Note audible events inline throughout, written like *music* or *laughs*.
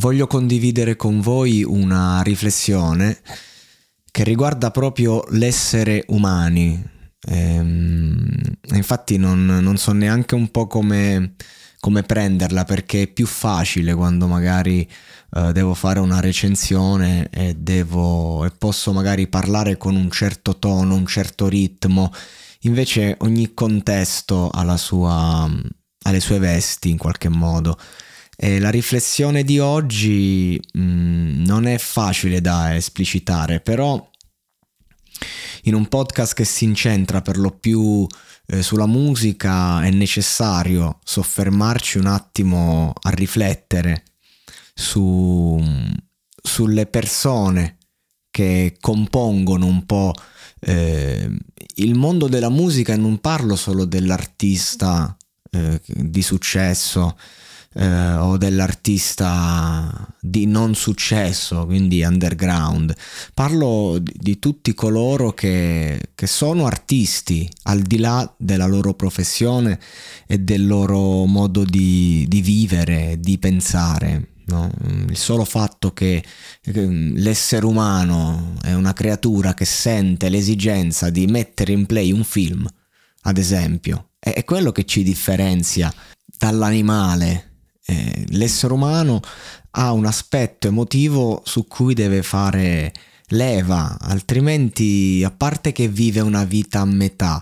Voglio condividere con voi una riflessione che riguarda proprio l'essere umani. Ehm, infatti non, non, so neanche un po' come, come, prenderla perché è più facile quando magari eh, devo fare una recensione e, devo, e posso magari parlare con un certo tono, un certo ritmo. Invece ogni contesto ha, sua, ha le sue vesti in qualche modo. E la riflessione di oggi mh, mm, non è facile da esplicitare, però in un podcast che si incentra per lo più eh, sulla musica è necessario soffermarci un attimo a riflettere su, sulle persone che compongono un po' eh, il mondo della musica. E non parlo solo dell'artista eh, di successo eh, o dell'artista di non successo, quindi underground. Parlo di, di tutti coloro che, che, sono artisti al di là della loro professione e del loro modo di, di vivere, di pensare. No? Il solo fatto che, che l'essere umano è una creatura che sente l'esigenza di mettere in play un film, ad esempio, è quello che ci differenzia dall'animale l'essere umano ha un aspetto emotivo su cui deve fare leva, altrimenti a parte che vive una vita a metà,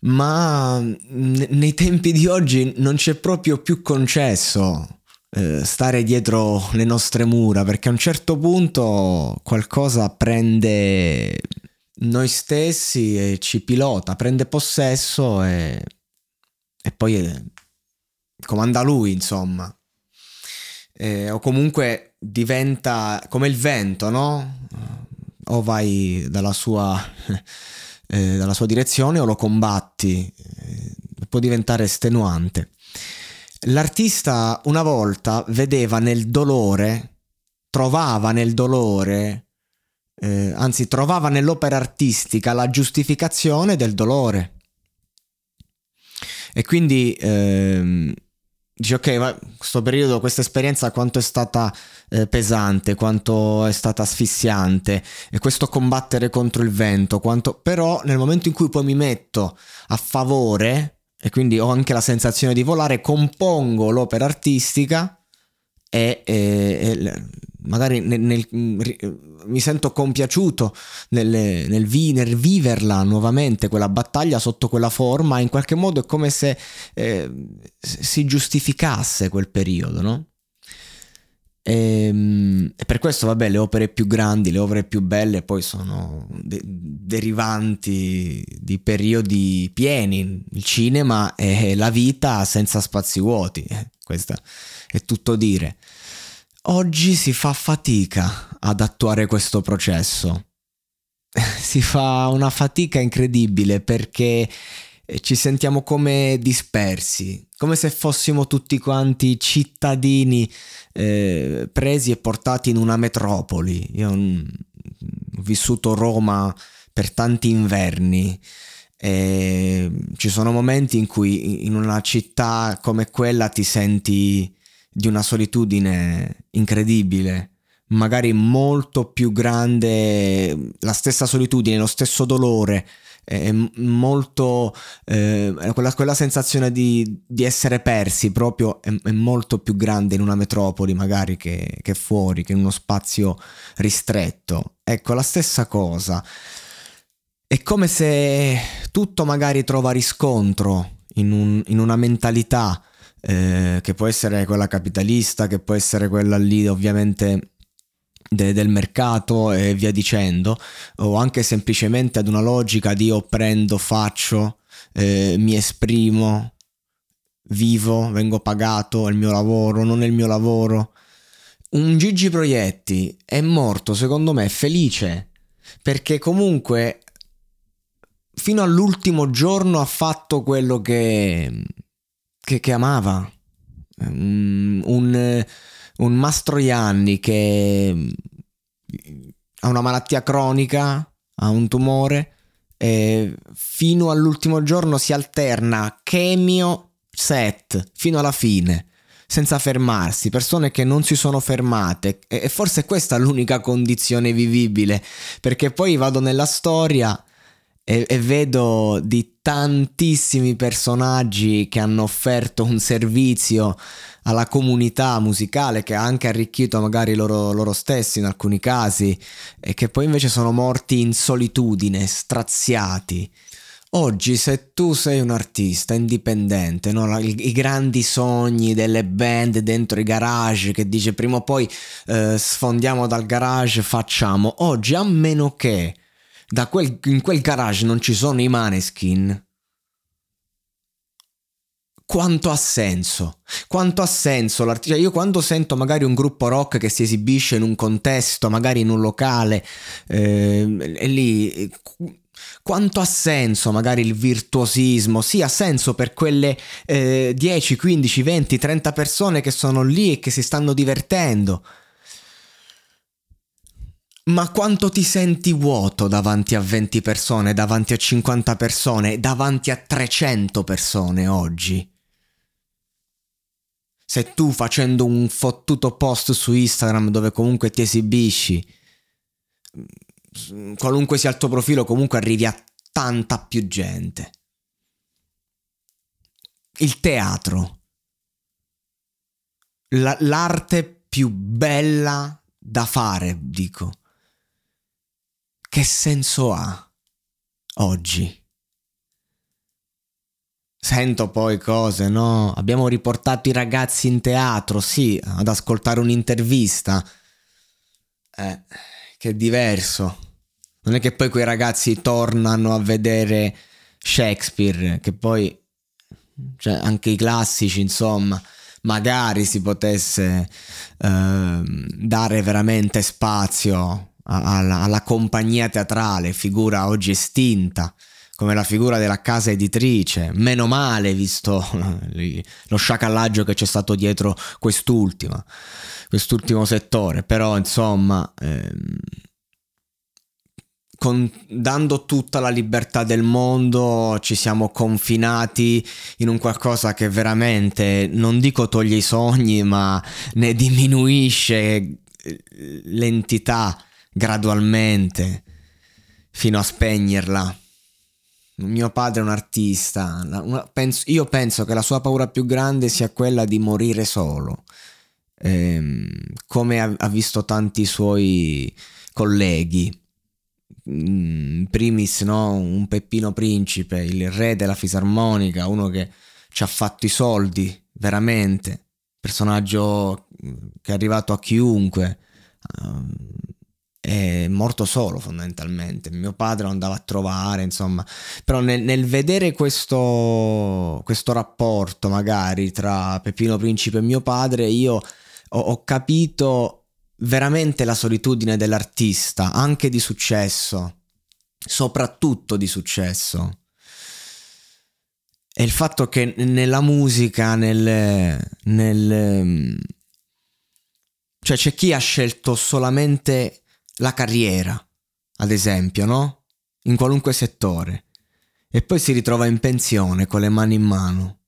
ma nei tempi di oggi non c'è proprio più concesso eh, stare dietro le nostre mura perché a un certo punto qualcosa prende noi stessi e ci pilota, prende possesso e, e poi comanda lui, insomma. Eh, o comunque diventa come il vento, no? O vai dalla sua, *laughs* eh, dalla sua direzione o lo combatti, eh, può diventare estenuante. L'artista una volta vedeva nel dolore, trovava nel dolore, eh, anzi trovava nell'opera artistica la giustificazione del dolore. E quindi ehm, dici ok, ma questo periodo, questa esperienza quanto è stata eh, pesante, quanto è stata asfissiante? E questo combattere contro il vento, quanto... però nel momento in cui poi mi metto a favore e quindi ho anche la sensazione di volare, compongo l'opera artistica e, e, e magari nel, nel, mi sento compiaciuto nel, nel, vi, nel, viverla nuovamente quella battaglia sotto quella forma, in qualche modo è come se eh, si giustificasse quel periodo, no? E, ehm, e, per questo, vabbè, le opere più grandi, le opere più belle poi sono de- derivanti di periodi pieni. Il cinema è la vita senza spazi vuoti, eh, questo è tutto dire. Oggi si fa fatica ad attuare questo processo. *laughs* si fa una fatica incredibile perché eh, ci sentiamo come dispersi, come se fossimo tutti quanti cittadini eh, presi e portati in una metropoli. Io ho vissuto Roma per tanti inverni. E ci sono momenti in cui in una città come quella ti senti di una solitudine incredibile, magari molto più grande, la stessa solitudine, lo stesso dolore, è molto eh, quella, quella, sensazione di, di, essere persi proprio è, è, molto più grande in una metropoli magari che, che, fuori che in uno spazio ristretto. Ecco la stessa cosa. È come se tutto magari trova riscontro in, un, in una mentalità eh, che può essere quella capitalista, che può essere quella lì ovviamente de- del mercato e via dicendo, o anche semplicemente ad una logica di io prendo, faccio, eh, mi esprimo, vivo, vengo pagato, è il mio lavoro, non è il mio lavoro. Un Gigi Proietti è morto, secondo me, felice, perché comunque fino all'ultimo giorno ha fatto quello che, che, che amava. Un, un, un Mastroianni che ha una malattia cronica, ha un tumore, e fino all'ultimo giorno si alterna chemio set fino alla fine senza fermarsi, persone che non si sono fermate e forse questa è l'unica condizione vivibile perché poi vado nella storia e, e, vedo di tantissimi personaggi che hanno offerto un servizio alla comunità musicale che ha anche arricchito magari loro, loro stessi in alcuni casi e che poi invece sono morti in solitudine, straziati. Oggi se tu sei un artista indipendente, no? I, I, grandi sogni delle band dentro i garage che dice prima o poi eh, sfondiamo dal garage, facciamo. Oggi a meno che quel, in quel garage non ci sono i maneskin. Quanto ha senso? Quanto ha senso l'artista? Cioè, io quando sento magari un gruppo rock che si esibisce in un contesto, magari in un locale, eh, e lì quanto ha senso magari il virtuosismo? Sì, ha senso per quelle eh, 10, 15, 20, 30 persone che sono lì e che si stanno divertendo. Ma quanto ti senti vuoto davanti a 20 persone, davanti a 50 persone, davanti a 300 persone oggi? Se tu facendo un fottuto post su Instagram dove comunque ti esibisci, qualunque sia il tuo profilo, comunque arrivi a tanta più gente. Il teatro. La, l'arte più bella da fare, dico che senso ha oggi? Sento poi cose, no? Abbiamo riportato i ragazzi in teatro, sì, ad ascoltare un'intervista. Eh, che è diverso. Non è che poi quei ragazzi tornano a vedere Shakespeare, che poi, cioè, anche i classici, insomma, magari si potesse eh, dare veramente spazio alla, alla compagnia teatrale, figura oggi estinta, come la figura della casa editrice, meno male visto lo sciacallaggio che c'è stato dietro quest'ultima, quest'ultimo settore, però insomma, ehm, con, dando tutta la libertà del mondo ci siamo confinati in un qualcosa che veramente, non dico toglie i sogni, ma ne diminuisce eh, l'entità gradualmente fino a spegnerla. Mio padre è un artista, io penso che la sua paura più grande sia quella di morire solo, ehm, come ha, visto tanti suoi colleghi. In primis no? un Peppino Principe, il re della fisarmonica, uno che ci ha fatto i soldi, veramente, personaggio che è arrivato a chiunque, ehm, è morto solo fondamentalmente. Mio padre lo andava a trovare, insomma. Però nel, nel vedere questo, questo, rapporto magari tra Peppino Principe e mio padre, io ho, ho capito veramente la solitudine dell'artista, anche di successo, soprattutto di successo. E il fatto che nella musica, nel, nel cioè c'è chi ha scelto solamente la carriera, ad esempio, no? In qualunque settore. E poi si ritrova in pensione con le mani in mano.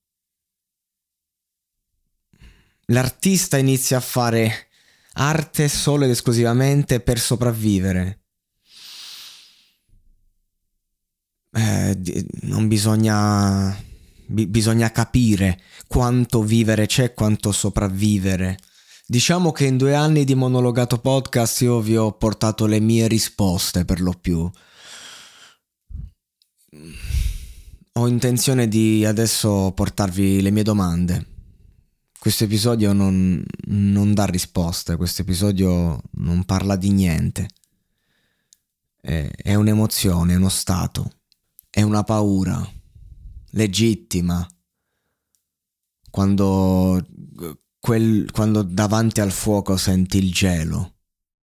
L'artista inizia a fare arte solo ed esclusivamente per sopravvivere. Eh, non bisogna, bi- bisogna capire quanto vivere c'è, quanto sopravvivere. Diciamo che in due anni di monologato podcast io vi ho portato le mie risposte per lo più. Ho intenzione di adesso portarvi le mie domande. questo episodio non, non dà risposte, questo episodio non parla di niente. È, è un'emozione, è uno stato, è una paura legittima quando, quel, quando davanti al fuoco senti il gelo